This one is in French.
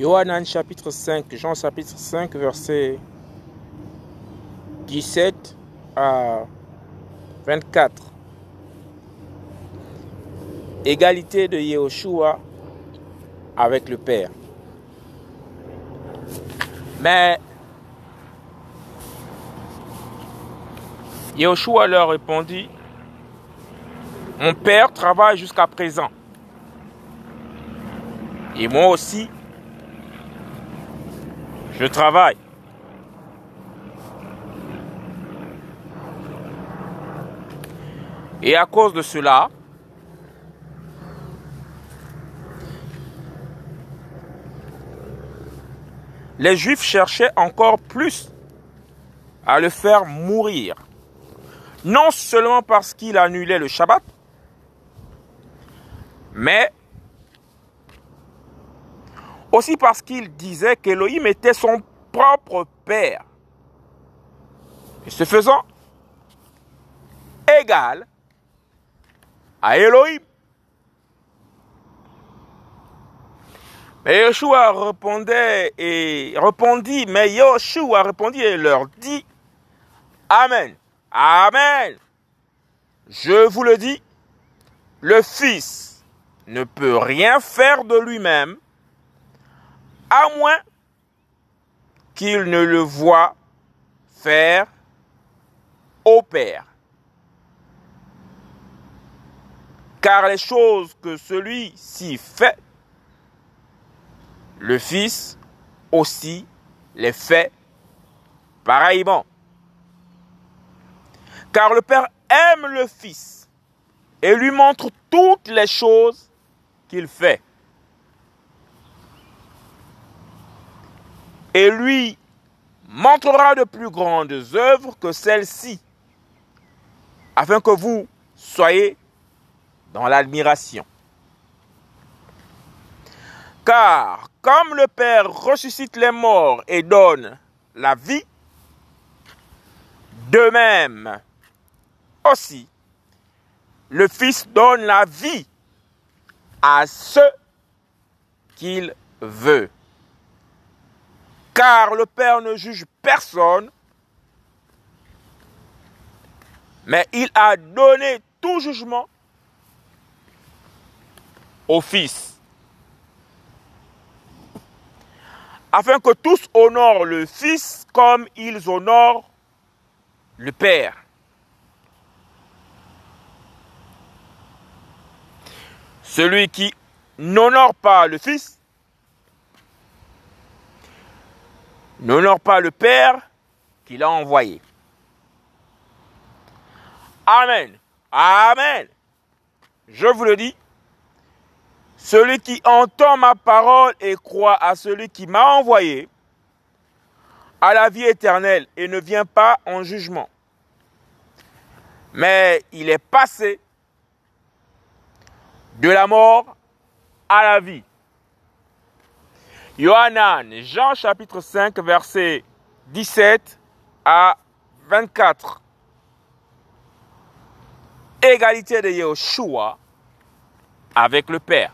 Yohanan chapitre 5, Jean chapitre 5, verset 17 à 24. Égalité de Yehoshua avec le Père. Mais Yehoshua leur répondit, Mon Père travaille jusqu'à présent. Et moi aussi, je travaille. Et à cause de cela, les Juifs cherchaient encore plus à le faire mourir. Non seulement parce qu'il annulait le Shabbat, mais aussi parce qu'il disait qu'Élohim était son propre Père. Et ce faisant, égal à Elohim. Mais Yeshua répondait et répondit, mais Yeshua répondit et leur dit, Amen, Amen. Je vous le dis, le Fils ne peut rien faire de lui-même, à moins qu'il ne le voie faire au Père. Car les choses que celui-ci fait, le Fils aussi les fait pareillement. Car le Père aime le Fils et lui montre toutes les choses qu'il fait. Et lui montrera de plus grandes œuvres que celles-ci, afin que vous soyez dans l'admiration. Car comme le Père ressuscite les morts et donne la vie, de même aussi le Fils donne la vie à ceux qu'il veut. Car le Père ne juge personne, mais il a donné tout jugement au Fils, afin que tous honorent le Fils comme ils honorent le Père. Celui qui n'honore pas le Fils n'honore pas le Père qui l'a envoyé. Amen. Amen. Je vous le dis, celui qui entend ma parole et croit à celui qui m'a envoyé, a la vie éternelle et ne vient pas en jugement. Mais il est passé de la mort à la vie. Yohanan, Jean chapitre 5, verset 17 à 24. Égalité de Yeshua avec le Père.